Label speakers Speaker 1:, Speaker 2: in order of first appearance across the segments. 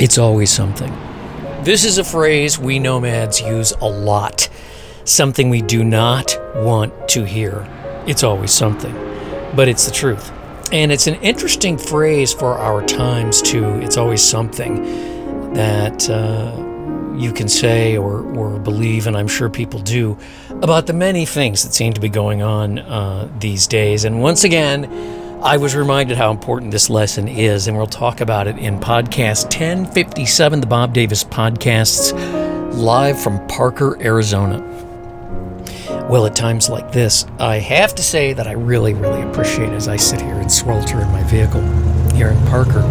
Speaker 1: It's always something. This is a phrase we nomads use a lot. Something we do not want to hear. It's always something. But it's the truth. And it's an interesting phrase for our times, too. It's always something that uh, you can say or, or believe, and I'm sure people do, about the many things that seem to be going on uh, these days. And once again, I was reminded how important this lesson is, and we'll talk about it in podcast 1057, the Bob Davis Podcasts, live from Parker, Arizona. Well, at times like this, I have to say that I really, really appreciate as I sit here and swelter in my vehicle here in Parker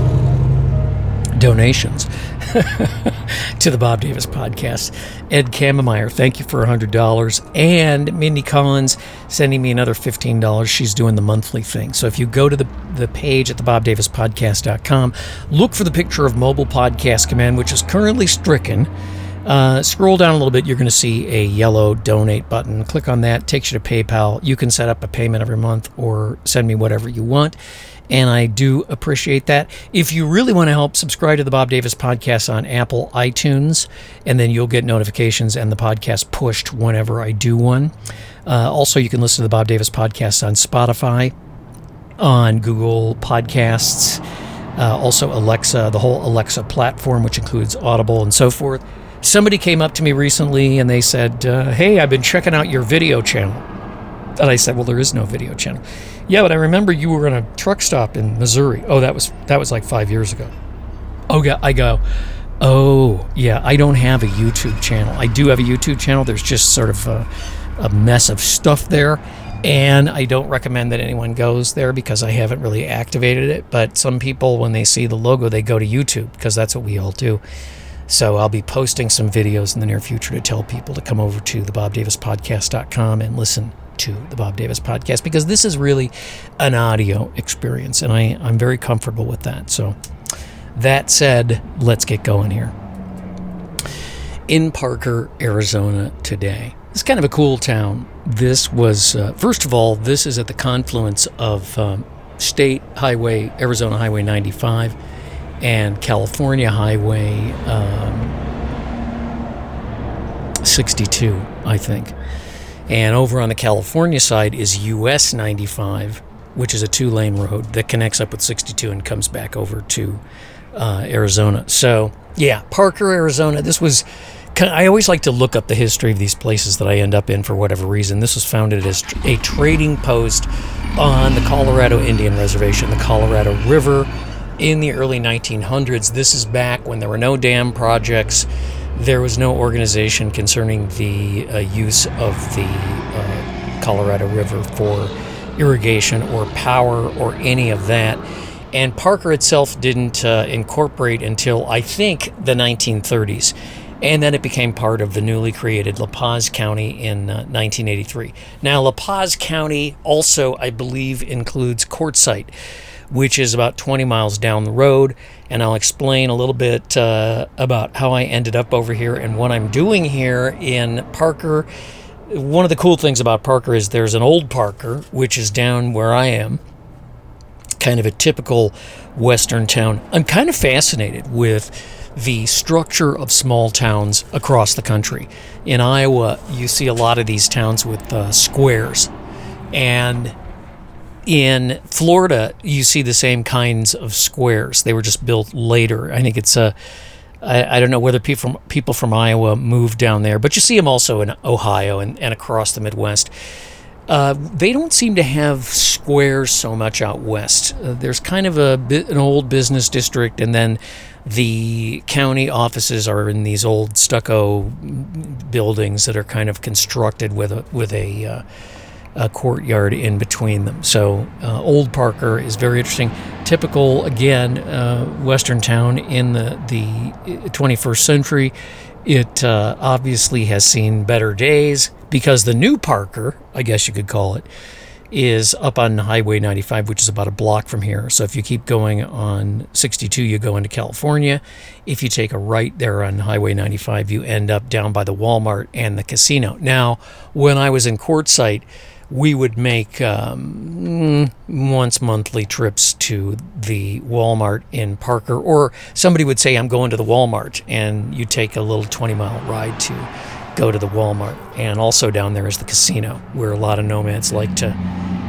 Speaker 1: donations to the Bob Davis podcast. Ed Kammemeyer, thank you for $100. And Mindy Collins sending me another $15. She's doing the monthly thing. So if you go to the, the page at the bobdavispodcast.com, look for the picture of Mobile Podcast Command, which is currently stricken. Uh, scroll down a little bit, you're going to see a yellow donate button. Click on that, takes you to PayPal. You can set up a payment every month or send me whatever you want and I do appreciate that. If you really want to help, subscribe to the Bob Davis podcast on Apple iTunes, and then you'll get notifications and the podcast pushed whenever I do one. Uh, also, you can listen to the Bob Davis podcast on Spotify, on Google Podcasts, uh, also Alexa, the whole Alexa platform, which includes Audible and so forth. Somebody came up to me recently and they said, uh, Hey, I've been checking out your video channel. And I said, Well, there is no video channel. Yeah, but I remember you were in a truck stop in Missouri. Oh, that was that was like five years ago. Oh, yeah, I go. Oh, yeah, I don't have a YouTube channel. I do have a YouTube channel. There's just sort of a, a mess of stuff there. And I don't recommend that anyone goes there because I haven't really activated it. But some people, when they see the logo, they go to YouTube because that's what we all do. So I'll be posting some videos in the near future to tell people to come over to the bobdavispodcast.com and listen to the Bob Davis podcast because this is really an audio experience, and I, I'm very comfortable with that. So, that said, let's get going here. In Parker, Arizona today. It's kind of a cool town. This was, uh, first of all, this is at the confluence of um, State Highway, Arizona Highway 95, and California Highway um, 62, I think. And over on the California side is US 95, which is a two lane road that connects up with 62 and comes back over to uh, Arizona. So, yeah, Parker, Arizona. This was. I always like to look up the history of these places that I end up in for whatever reason. This was founded as a trading post on the Colorado Indian Reservation, the Colorado River, in the early 1900s. This is back when there were no dam projects there was no organization concerning the uh, use of the uh, Colorado River for irrigation or power or any of that. And Parker itself didn't uh, incorporate until I think the 1930s. And then it became part of the newly created La Paz County in 1983. Uh, now, La Paz County also, I believe, includes Quartzsite which is about 20 miles down the road. And I'll explain a little bit uh, about how I ended up over here and what I'm doing here in Parker. One of the cool things about Parker is there's an old Parker, which is down where I am, kind of a typical Western town. I'm kind of fascinated with the structure of small towns across the country. In Iowa, you see a lot of these towns with uh, squares. And in Florida, you see the same kinds of squares. They were just built later. I think it's a. I, I don't know whether people from people from Iowa moved down there, but you see them also in Ohio and, and across the Midwest. Uh, they don't seem to have squares so much out west. Uh, there's kind of a an old business district, and then the county offices are in these old stucco buildings that are kind of constructed with a with a uh, a courtyard in between them. So, uh, Old Parker is very interesting. Typical, again, uh, Western town in the, the 21st century. It uh, obviously has seen better days because the new Parker, I guess you could call it, is up on Highway 95, which is about a block from here. So if you keep going on 62, you go into California. If you take a right there on Highway 95, you end up down by the Walmart and the casino. Now, when I was in Quartzsite, we would make um, once monthly trips to the Walmart in Parker, or somebody would say, I'm going to the Walmart, and you take a little 20 mile ride to go to the Walmart. And also down there is the casino, where a lot of nomads like to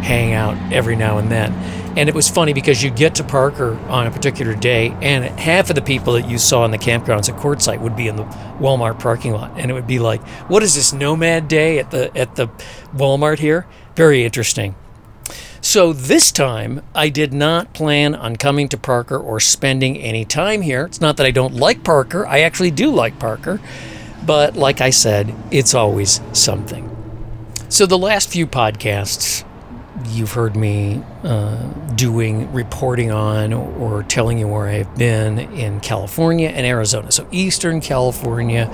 Speaker 1: hang out every now and then. And it was funny because you get to Parker on a particular day, and half of the people that you saw in the campgrounds at Quartzsite would be in the Walmart parking lot, and it would be like, "What is this Nomad Day at the at the Walmart here?" Very interesting. So this time, I did not plan on coming to Parker or spending any time here. It's not that I don't like Parker; I actually do like Parker, but like I said, it's always something. So the last few podcasts you've heard me uh, doing reporting on or telling you where I've been in California and Arizona. So, Eastern California,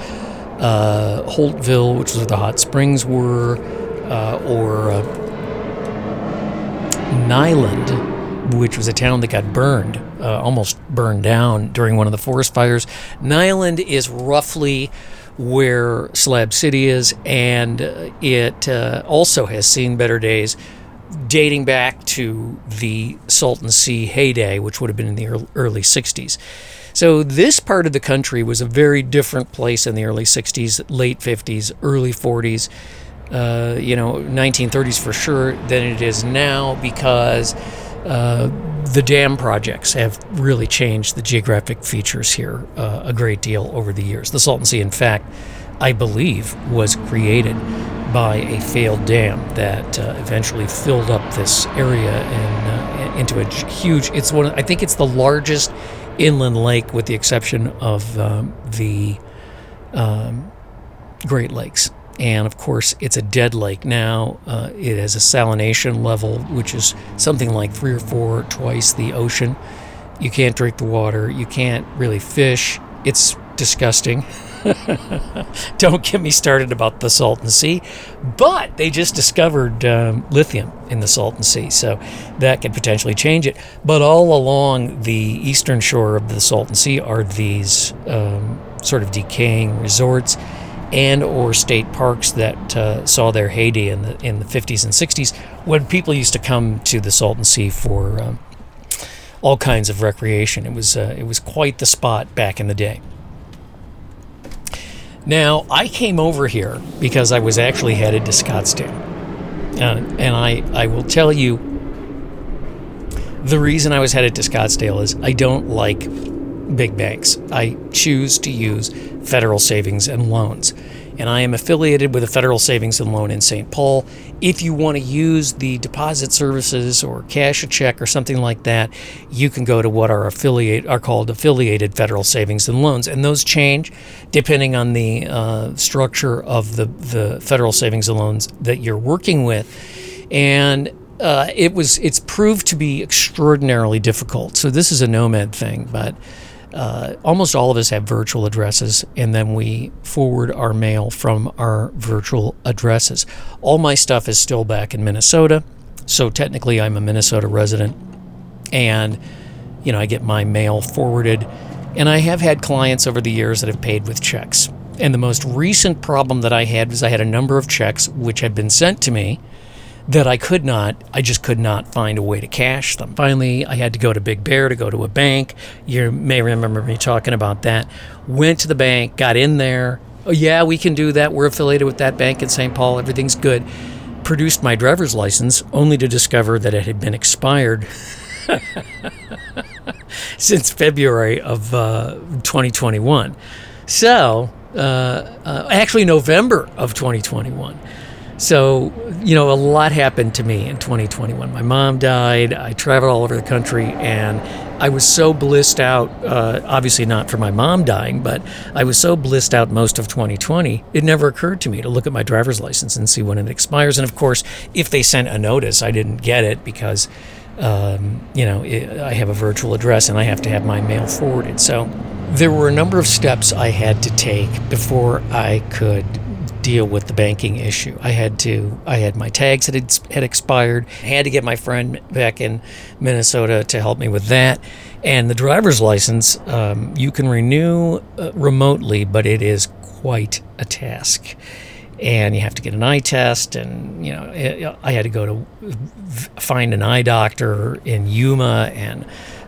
Speaker 1: uh, Holtville, which is where the hot springs were, uh, or uh, Niland, which was a town that got burned, uh, almost burned down during one of the forest fires. Niland is roughly where Slab City is, and it uh, also has seen better days dating back to the Salton Sea heyday, which would have been in the early 60s. So, this part of the country was a very different place in the early 60s, late 50s, early 40s, uh, you know, 1930s for sure, than it is now because uh, the dam projects have really changed the geographic features here uh, a great deal over the years. The Salton Sea, in fact, I believe, was created by a failed dam that uh, eventually filled up this area and uh, into a huge. It's one. I think it's the largest inland lake, with the exception of um, the um, Great Lakes. And of course, it's a dead lake now. Uh, it has a salination level, which is something like three or four twice the ocean. You can't drink the water. You can't really fish. It's disgusting. Don't get me started about the Salton Sea. But they just discovered um, lithium in the Salton Sea, so that could potentially change it. But all along the eastern shore of the Salton Sea are these um, sort of decaying resorts and or state parks that uh, saw their heyday in the in the 50s and 60s when people used to come to the Salton Sea for um, all kinds of recreation. It was uh, it was quite the spot back in the day. Now, I came over here because I was actually headed to Scottsdale. Uh, and I, I will tell you the reason I was headed to Scottsdale is I don't like big banks. I choose to use federal savings and loans and I am affiliated with a federal savings and loan in St. Paul. If you want to use the deposit services or cash a check or something like that, you can go to what our affiliate are called affiliated federal savings and loans, and those change depending on the uh, structure of the the federal savings and loans that you're working with, and uh, it was it's proved to be extraordinarily difficult. So this is a nomad thing, but uh, almost all of us have virtual addresses, and then we forward our mail from our virtual addresses. All my stuff is still back in Minnesota, so technically I'm a Minnesota resident, and you know I get my mail forwarded. And I have had clients over the years that have paid with checks. And the most recent problem that I had was I had a number of checks which had been sent to me that I could not, I just could not find a way to cash them. Finally, I had to go to Big Bear to go to a bank. You may remember me talking about that. Went to the bank, got in there. Oh, yeah, we can do that. We're affiliated with that bank in St. Paul. Everything's good. Produced my driver's license only to discover that it had been expired. since February of uh, 2021. So, uh, uh, actually, November of 2021. So, you know, a lot happened to me in 2021. My mom died. I traveled all over the country, and I was so blissed out. Uh, obviously, not for my mom dying, but I was so blissed out most of 2020. It never occurred to me to look at my driver's license and see when it expires. And of course, if they sent a notice, I didn't get it because, um, you know, it, I have a virtual address and I have to have my mail forwarded. So there were a number of steps I had to take before I could deal with the banking issue. I had to, I had my tags that had, had expired. I had to get my friend back in Minnesota to help me with that. And the driver's license, um, you can renew uh, remotely, but it is quite a task. and you have to get an eye test. And, you know, I had to go to find an eye doctor in Yuma and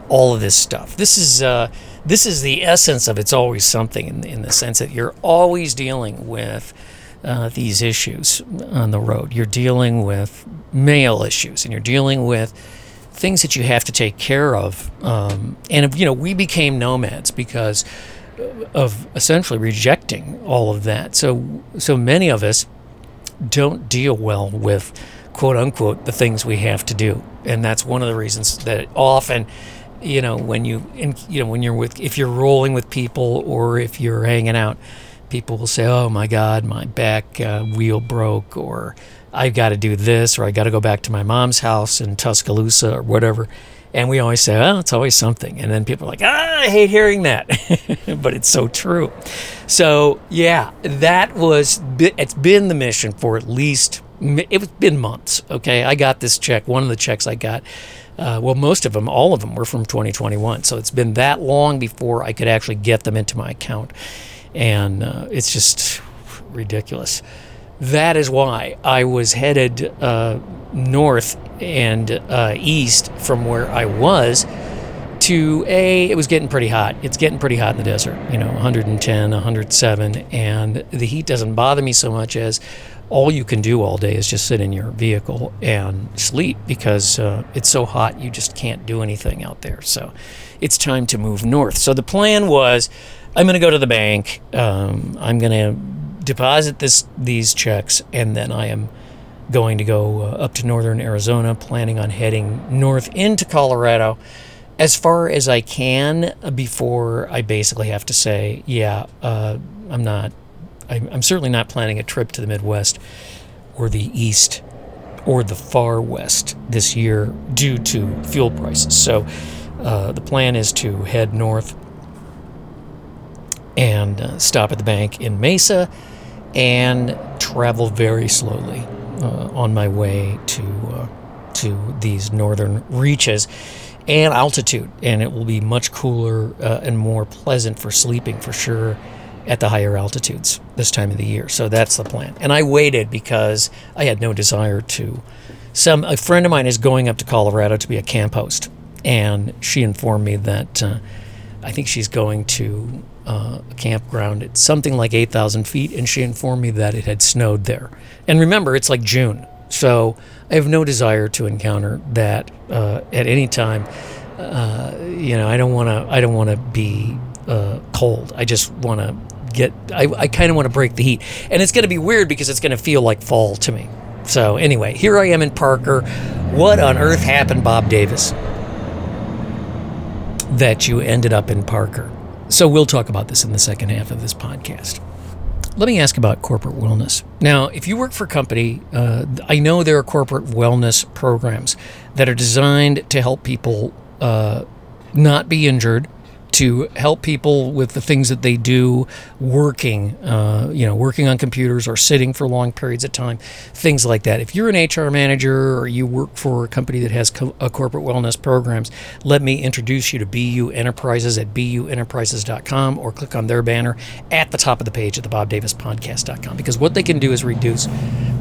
Speaker 1: all of this stuff. This is, uh, this is the essence of it's always something in, in the sense that you're always dealing with uh, these issues on the road. You're dealing with mail issues and you're dealing with things that you have to take care of. Um, and, you know, we became nomads because of essentially rejecting all of that. So, so many of us don't deal well with quote unquote the things we have to do. And that's one of the reasons that often, you know, when you, you know, when you're with, if you're rolling with people or if you're hanging out, people will say, "Oh my God, my back uh, wheel broke," or "I've got to do this," or "I got to go back to my mom's house in Tuscaloosa," or whatever. And we always say, "Oh, it's always something." And then people are like, "Ah, I hate hearing that," but it's so true. So yeah, that was it's been the mission for at least it's been months. Okay, I got this check. One of the checks I got. Uh, well, most of them, all of them were from 2021. So it's been that long before I could actually get them into my account and uh, it's just ridiculous. That is why I was headed uh, north and uh, east from where I was to a. It was getting pretty hot. It's getting pretty hot in the desert. You know, 110, 107, and the heat doesn't bother me so much as all you can do all day is just sit in your vehicle and sleep because uh, it's so hot you just can't do anything out there. So it's time to move north. So the plan was I'm going to go to the bank. Um, I'm going to deposit this these checks, and then I am going to go uh, up to northern Arizona, planning on heading north into Colorado as far as I can before I basically have to say, yeah, uh, I'm not. I'm, I'm certainly not planning a trip to the Midwest or the East or the far West this year due to fuel prices. So uh, the plan is to head north and uh, stop at the bank in Mesa and travel very slowly uh, on my way to uh, to these northern reaches and altitude, and it will be much cooler uh, and more pleasant for sleeping for sure at the higher altitudes this time of the year. So that's the plan. And I waited because I had no desire to. Some a friend of mine is going up to Colorado to be a camp host, and she informed me that uh, I think she's going to uh, campground at something like 8,000 feet, and she informed me that it had snowed there. And remember, it's like June, so I have no desire to encounter that uh, at any time. Uh, you know, I don't want to. I don't want to be uh, cold. I just want to get. I, I kind of want to break the heat, and it's going to be weird because it's going to feel like fall to me. So anyway, here I am in Parker. What on earth happened, Bob Davis? That you ended up in Parker. So we'll talk about this in the second half of this podcast. Let me ask about corporate wellness. Now, if you work for a company, uh, I know there are corporate wellness programs that are designed to help people uh, not be injured, to help people with the things that they do working, uh, you know, working on computers or sitting for long periods of time, things like that. If you're an HR manager or you work for a company that has co- a corporate wellness programs, let me introduce you to BU Enterprises at buenterprises.com or click on their banner at the top of the page at the Bob Davis bobdavispodcast.com because what they can do is reduce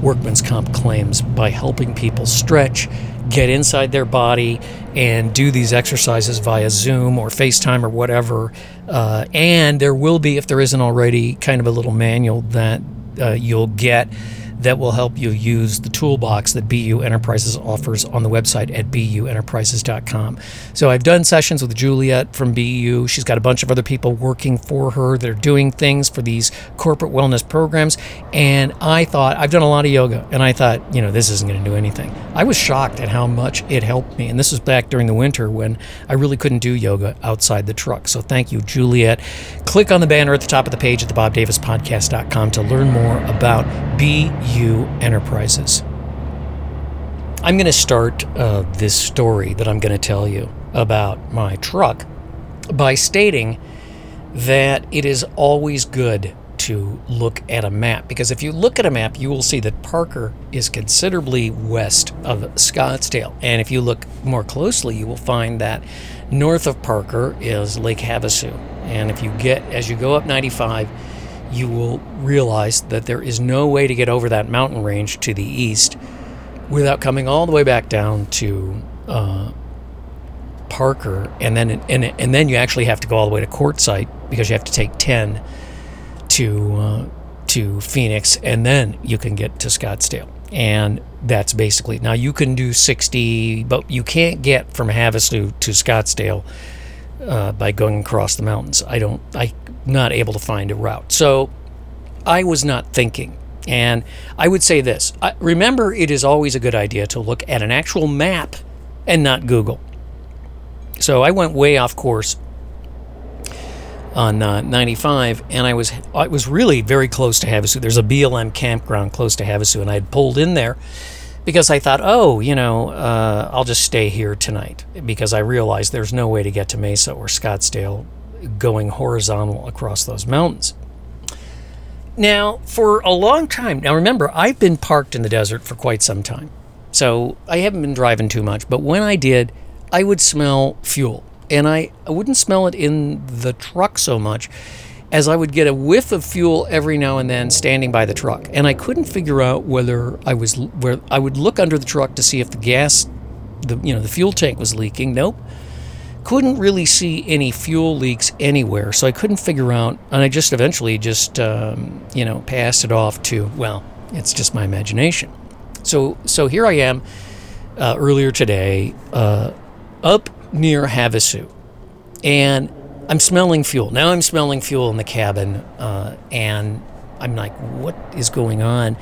Speaker 1: workman's comp claims by helping people stretch get inside their body and do these exercises via Zoom or FaceTime or whatever. Uh, and there will be, if there isn't already, kind of a little manual that uh, you'll get that will help you use the toolbox that BU Enterprises offers on the website at buenterprises.com. So I've done sessions with Juliet from BU. She's got a bunch of other people working for her. that are doing things for these corporate wellness programs. And I thought, I've done a lot of yoga, and I thought, you know, this isn't going to do anything. I was shocked at how much it helped me. And this was back during the winter when I really couldn't do yoga outside the truck. So thank you, Juliet. Click on the banner at the top of the page at the bobdavispodcast.com to learn more about BU BU Enterprises. I'm going to start uh, this story that I'm going to tell you about my truck by stating that it is always good to look at a map because if you look at a map, you will see that Parker is considerably west of Scottsdale. And if you look more closely, you will find that north of Parker is Lake Havasu. And if you get, as you go up 95, you will realize that there is no way to get over that mountain range to the east without coming all the way back down to uh, Parker, and then and and then you actually have to go all the way to Quartzsite because you have to take ten to uh, to Phoenix, and then you can get to Scottsdale, and that's basically now you can do sixty, but you can't get from Havasu to Scottsdale uh, by going across the mountains. I don't, I'm not able to find a route, so I was not thinking. And I would say this remember, it is always a good idea to look at an actual map and not Google. So I went way off course on uh, 95, and I was I was really very close to Havasu. There's a BLM campground close to Havasu, and I had pulled in there because I thought, oh, you know, uh, I'll just stay here tonight because I realized there's no way to get to Mesa or Scottsdale going horizontal across those mountains. Now, for a long time, now remember, I've been parked in the desert for quite some time. So I haven't been driving too much, but when I did, I would smell fuel. And I, I wouldn't smell it in the truck so much as I would get a whiff of fuel every now and then standing by the truck. And I couldn't figure out whether I was where I would look under the truck to see if the gas the you know the fuel tank was leaking. Nope couldn't really see any fuel leaks anywhere, so I couldn't figure out. And I just eventually just um, you know passed it off to well, it's just my imagination. So so here I am uh, earlier today uh, up near Havasu, and I'm smelling fuel. Now I'm smelling fuel in the cabin, uh, and I'm like, what is going on?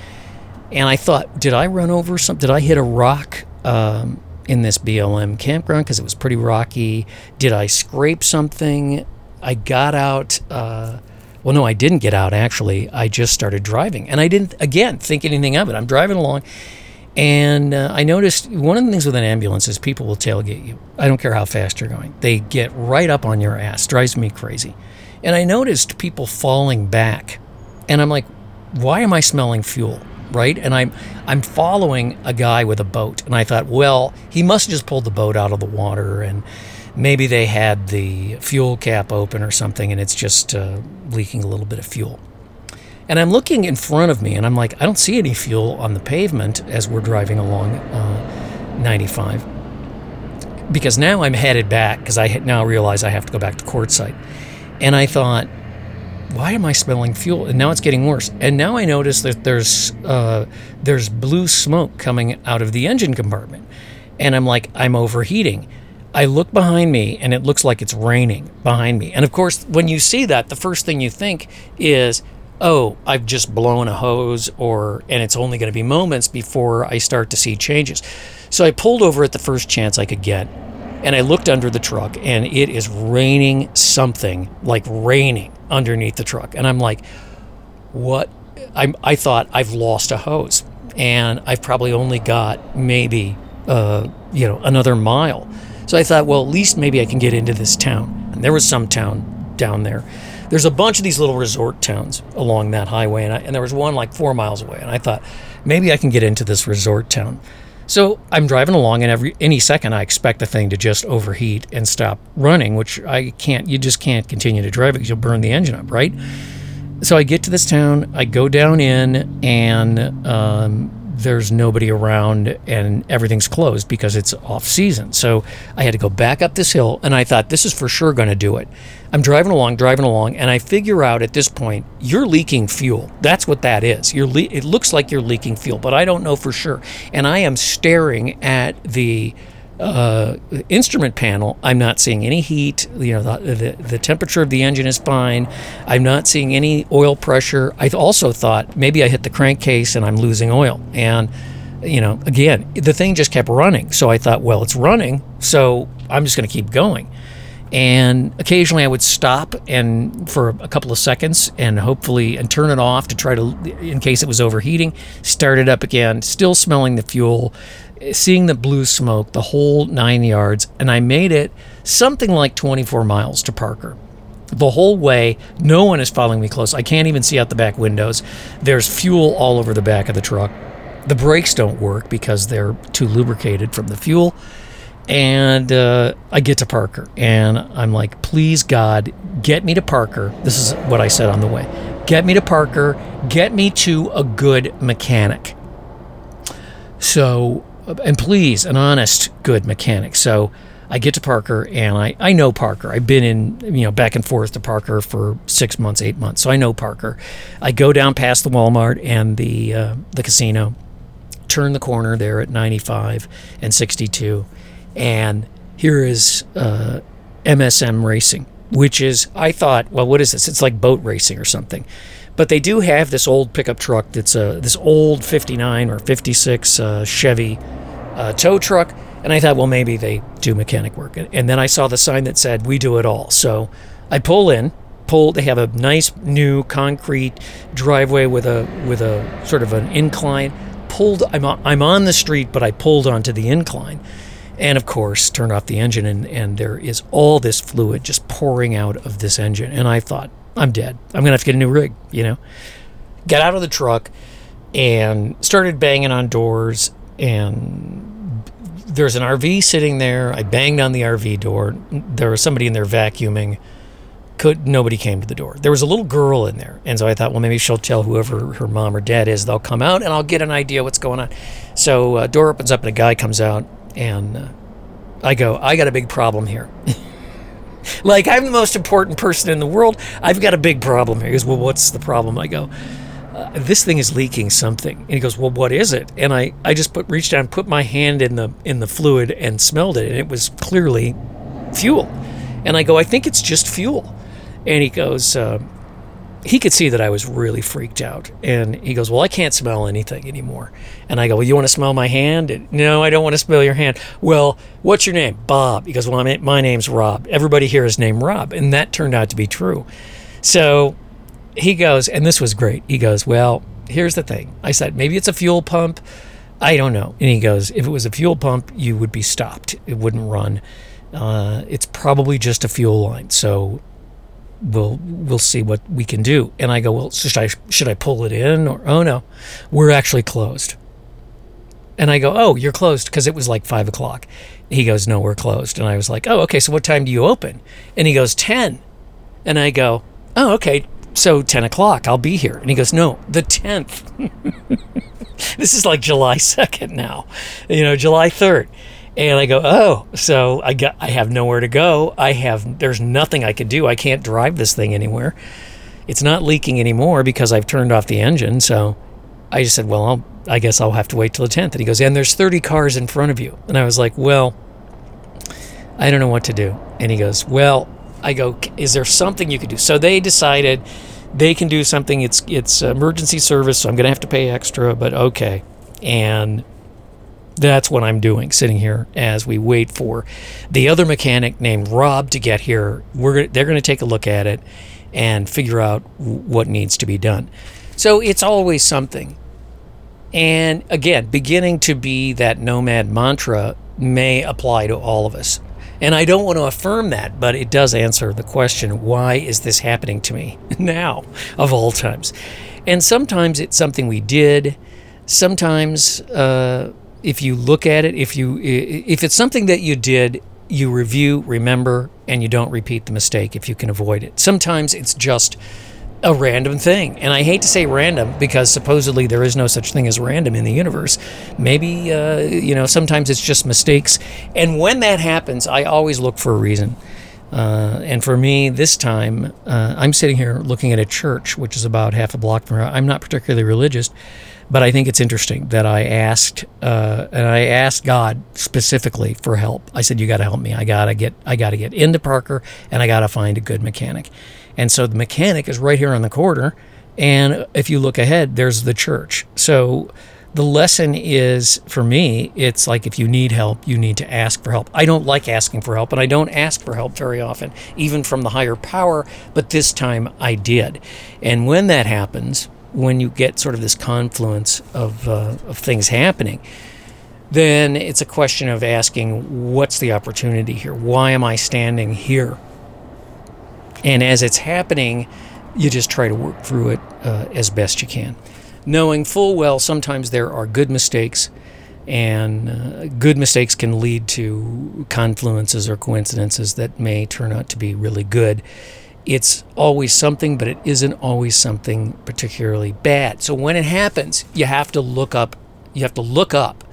Speaker 1: And I thought, did I run over something? Did I hit a rock? Um, in this BLM campground because it was pretty rocky. Did I scrape something? I got out. Uh, well, no, I didn't get out actually. I just started driving. And I didn't, again, think anything of it. I'm driving along. And uh, I noticed one of the things with an ambulance is people will tailgate you. I don't care how fast you're going, they get right up on your ass. Drives me crazy. And I noticed people falling back. And I'm like, why am I smelling fuel? Right? And I'm I'm following a guy with a boat, and I thought, well, he must have just pulled the boat out of the water, and maybe they had the fuel cap open or something, and it's just uh, leaking a little bit of fuel. And I'm looking in front of me, and I'm like, I don't see any fuel on the pavement as we're driving along uh, 95. Because now I'm headed back because I now realize I have to go back to Quartzsite. And I thought, why am I smelling fuel? And now it's getting worse. And now I notice that there's uh, there's blue smoke coming out of the engine compartment, and I'm like, I'm overheating. I look behind me, and it looks like it's raining behind me. And of course, when you see that, the first thing you think is, oh, I've just blown a hose, or and it's only going to be moments before I start to see changes. So I pulled over at the first chance I could get, and I looked under the truck, and it is raining something like raining underneath the truck. And I'm like, what? I, I thought I've lost a hose and I've probably only got maybe, uh, you know, another mile. So I thought, well, at least maybe I can get into this town. And there was some town down there. There's a bunch of these little resort towns along that highway, and, I, and there was one like four miles away. And I thought, maybe I can get into this resort town. So I'm driving along, and every any second I expect the thing to just overheat and stop running, which I can't. You just can't continue to drive it because you'll burn the engine up, right? So I get to this town, I go down in, and um, there's nobody around and everything's closed because it's off season. So I had to go back up this hill and I thought this is for sure going to do it. I'm driving along, driving along, and I figure out at this point you're leaking fuel. That's what that is. You're le- it looks like you're leaking fuel, but I don't know for sure. And I am staring at the uh, instrument panel, I'm not seeing any heat. You know, the, the, the temperature of the engine is fine. I'm not seeing any oil pressure. I also thought maybe I hit the crankcase and I'm losing oil. And you know, again, the thing just kept running. So I thought, well, it's running, so I'm just going to keep going. And occasionally I would stop and for a couple of seconds and hopefully and turn it off to try to in case it was overheating, start it up again, still smelling the fuel, seeing the blue smoke, the whole nine yards, and I made it something like 24 miles to Parker. The whole way, no one is following me close. I can't even see out the back windows. There's fuel all over the back of the truck. The brakes don't work because they're too lubricated from the fuel. And uh, I get to Parker, and I'm like, please, God, get me to Parker. This is what I said on the way get me to Parker, get me to a good mechanic. So, and please, an honest, good mechanic. So I get to Parker and I, I know Parker. I've been in, you know, back and forth to Parker for six months, eight months. So I know Parker. I go down past the Walmart and the, uh, the casino, turn the corner there at 95 and 62. And here is uh, MSM Racing, which is, I thought, well, what is this? It's like boat racing or something. But they do have this old pickup truck that's a, this old 59 or 56 uh, Chevy uh, tow truck. And I thought, well, maybe they do mechanic work. And then I saw the sign that said, we do it all. So I pull in, pull, they have a nice new concrete driveway with a, with a sort of an incline. Pulled, I'm on, I'm on the street, but I pulled onto the incline and of course turned off the engine and, and there is all this fluid just pouring out of this engine and i thought i'm dead. I'm gonna have to get a new rig you know? Got out of the truck and started banging on doors and there's an rv sitting there. I banged on the rv door. There was somebody in there vacuuming. Could nobody came to the door. There was a little girl in there and so i thought well maybe she'll tell whoever her mom or dad is. They'll come out and i'll get an idea what's going on. So uh, door opens up and a guy comes out and uh, I go, I got a big problem here. like, I'm the most important person in the world. I've got a big problem here. He goes, Well, what's the problem? I go, uh, This thing is leaking something. And he goes, Well, what is it? And I, I just put, reached down, put my hand in the, in the fluid and smelled it. And it was clearly fuel. And I go, I think it's just fuel. And he goes, uh, he could see that I was really freaked out. And he goes, Well, I can't smell anything anymore. And I go, Well, you want to smell my hand? And, no, I don't want to smell your hand. Well, what's your name? Bob. He goes, Well, my name's Rob. Everybody here is named Rob. And that turned out to be true. So he goes, and this was great. He goes, Well, here's the thing. I said, Maybe it's a fuel pump. I don't know. And he goes, If it was a fuel pump, you would be stopped, it wouldn't run. Uh, it's probably just a fuel line. So we'll we'll see what we can do. And I go, well, should I should I pull it in or oh no, we're actually closed. And I go, oh, you're closed because it was like five o'clock. He goes, no, we're closed. And I was like, oh, okay. So what time do you open? And he goes, ten. And I go, oh, okay. So ten o'clock, I'll be here. And he goes, no, the tenth. this is like July second now, you know, July third. And I go, oh, so I got, I have nowhere to go. I have, there's nothing I could do. I can't drive this thing anywhere. It's not leaking anymore because I've turned off the engine. So I just said, well, I'll, I guess I'll have to wait till the 10th. And he goes, and there's 30 cars in front of you. And I was like, well, I don't know what to do. And he goes, well, I go, is there something you could do? So they decided they can do something. It's, it's emergency service. So I'm going to have to pay extra, but okay. And that's what I'm doing, sitting here as we wait for the other mechanic named Rob to get here. We're they're going to take a look at it and figure out what needs to be done. So it's always something. And again, beginning to be that nomad mantra may apply to all of us. And I don't want to affirm that, but it does answer the question why is this happening to me now, of all times? And sometimes it's something we did. Sometimes, uh, if you look at it, if you if it's something that you did, you review, remember, and you don't repeat the mistake if you can avoid it. Sometimes it's just a random thing. And I hate to say random because supposedly there is no such thing as random in the universe. Maybe, uh, you know, sometimes it's just mistakes. And when that happens, I always look for a reason. Uh, and for me, this time, uh, I'm sitting here looking at a church, which is about half a block from here. I'm not particularly religious, but I think it's interesting that I asked, uh, and I asked God specifically for help. I said, "You got to help me. I gotta get, I gotta get into Parker, and I gotta find a good mechanic." And so the mechanic is right here on the corner, and if you look ahead, there's the church. So the lesson is for me, it's like if you need help, you need to ask for help. I don't like asking for help, and I don't ask for help very often, even from the higher power. But this time I did, and when that happens when you get sort of this confluence of, uh, of things happening, then it's a question of asking, what's the opportunity here? Why am I standing here? And as it's happening, you just try to work through it uh, as best you can. Knowing full well sometimes there are good mistakes, and uh, good mistakes can lead to confluences or coincidences that may turn out to be really good it's always something, but it isn't always something particularly bad. So when it happens, you have to look up. You have to look up.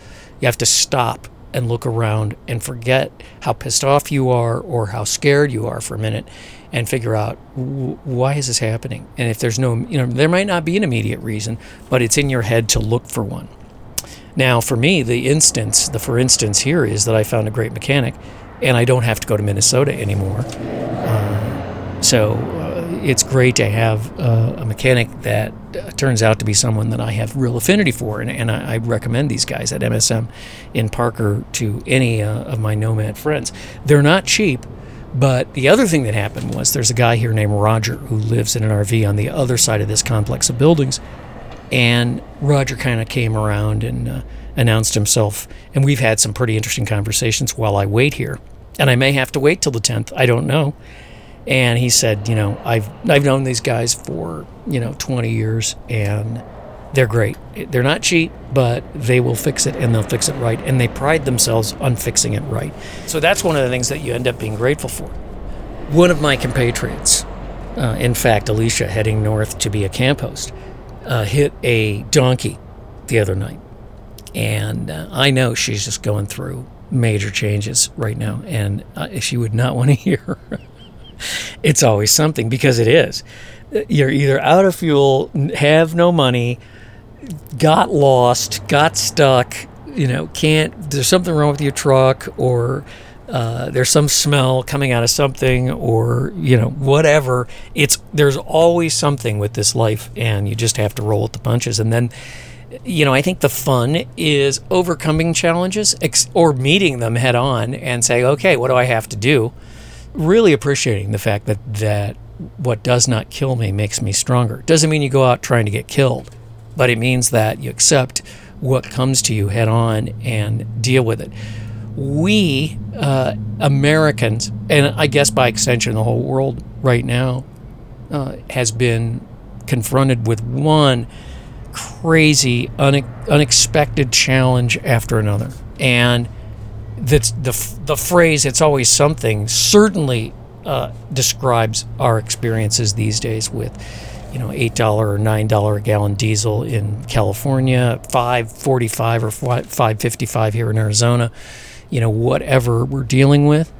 Speaker 1: You have to stop and look around and forget how pissed off you are or how scared you are for a minute and figure out why is this happening and if there's no you know there might not be an immediate reason but it's in your head to look for one now for me the instance the for instance here is that i found a great mechanic and i don't have to go to minnesota anymore so uh, it's great to have uh, a mechanic that turns out to be someone that I have real affinity for, and, and I, I, recommend these guys at MSM in Parker to any uh, of my Nomad friends. They're not cheap, but the other thing that happened was there's a guy here named Roger who lives in an RV on the other side of this complex of buildings, and Roger kind of came around and uh, announced himself, and we've had some pretty interesting conversations while I wait here, and I may have to wait till the 10th. I don't know and he said, you know, I've I've known these guys for you know 20 years, and they're great. They're not cheap, but they will fix it, and they'll fix it right, and they pride themselves on fixing it right. So that's one of the things that you end up being grateful for. One of my compatriots, uh, in fact, Alicia, heading north to be a camp host, uh, hit a donkey the other night, and uh, I know she's just going through major changes right now, and uh, she would not want to hear it's always something because it is. You're either out of fuel, have no money, got lost, got stuck, you know, can't, there's something wrong with your truck, or uh, there's some smell coming out of something, or, you know, whatever. It's, there's always something with this life, and you just have to roll with the punches. And then, you know, I think the fun is overcoming challenges ex- or meeting them head on and say, okay, what do I have to do? Really appreciating the fact that that what does not kill me makes me stronger. Doesn't mean you go out trying to get killed, but it means that you accept what comes to you head on and deal with it. We uh, Americans, and I guess by extension the whole world right now, uh, has been confronted with one crazy, une- unexpected challenge after another, and that's the the phrase "it's always something" certainly uh, describes our experiences these days with you know eight dollar or nine dollar a gallon diesel in California, five forty five or five fifty five here in Arizona. You know whatever we're dealing with,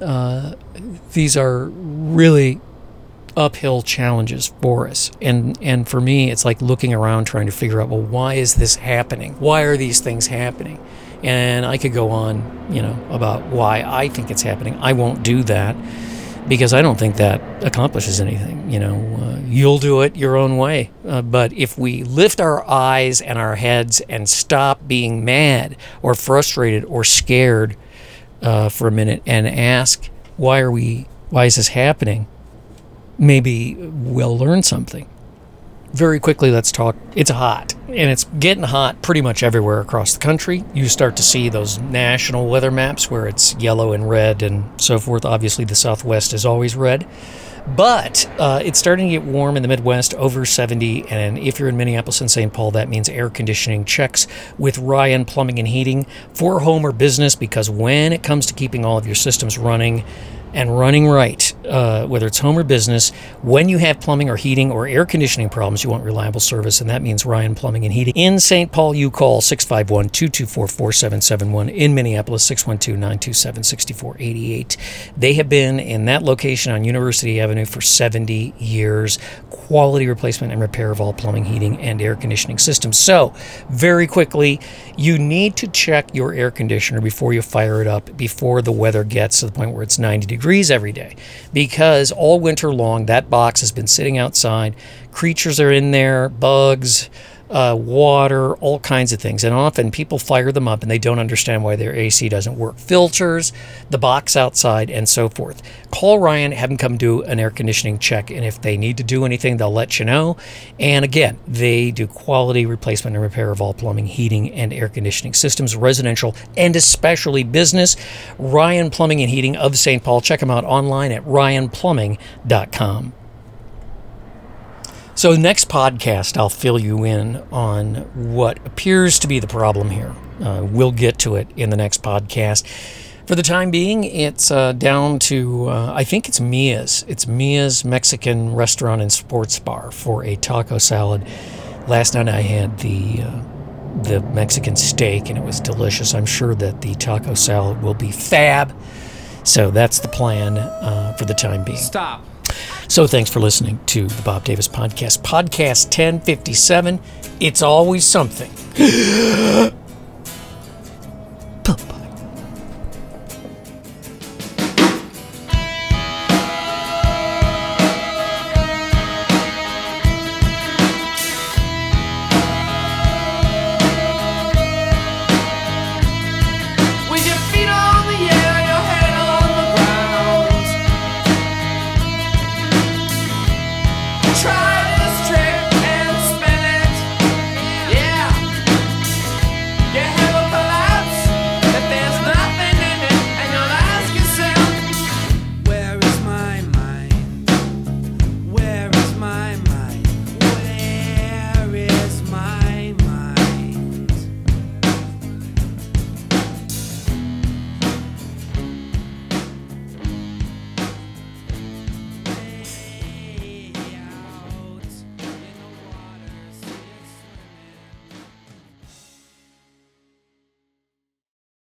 Speaker 1: uh, these are really uphill challenges for us. And and for me, it's like looking around trying to figure out well why is this happening? Why are these things happening? And I could go on, you know, about why I think it's happening. I won't do that because I don't think that accomplishes anything. You know, uh, you'll do it your own way. Uh, but if we lift our eyes and our heads and stop being mad or frustrated or scared uh, for a minute and ask, why are we, why is this happening? Maybe we'll learn something very quickly, let's talk. It's hot, and it's getting hot pretty much everywhere across the country. You start to see those national weather maps where it's yellow and red and so forth. Obviously, the Southwest is always red. But uh, it's starting to get warm in the Midwest, over 70. And if you're in Minneapolis and St. Paul, that means air conditioning checks with Ryan Plumbing and Heating for home or business. Because when it comes to keeping all of your systems running, and running right, uh, whether it's home or business. When you have plumbing or heating or air conditioning problems, you want reliable service, and that means Ryan Plumbing and Heating. In St. Paul, you call 651 224 4771. In Minneapolis, 612 927 6488. They have been in that location on University Avenue for 70 years. Quality replacement and repair of all plumbing, heating, and air conditioning systems. So, very quickly, you need to check your air conditioner before you fire it up, before the weather gets to the point where it's 90 degrees degrees every day because all winter long that box has been sitting outside. Creatures are in there, bugs, uh, water, all kinds of things. And often people fire them up and they don't understand why their AC doesn't work. Filters, the box outside, and so forth. Call Ryan, have them come do an air conditioning check. And if they need to do anything, they'll let you know. And again, they do quality replacement and repair of all plumbing, heating, and air conditioning systems, residential and especially business. Ryan Plumbing and Heating of St. Paul. Check them out online at ryanplumbing.com. So, next podcast, I'll fill you in on what appears to be the problem here. Uh, we'll get to it in the next podcast. for the time being, it's uh, down to uh, I think it's Mia's. It's Mia's Mexican restaurant and sports bar for a taco salad. Last night I had the uh, the Mexican steak and it was delicious. I'm sure that the taco salad will be fab. So that's the plan uh, for the time being.
Speaker 2: Stop.
Speaker 1: So thanks for listening to the Bob Davis Podcast, Podcast 1057. It's always something.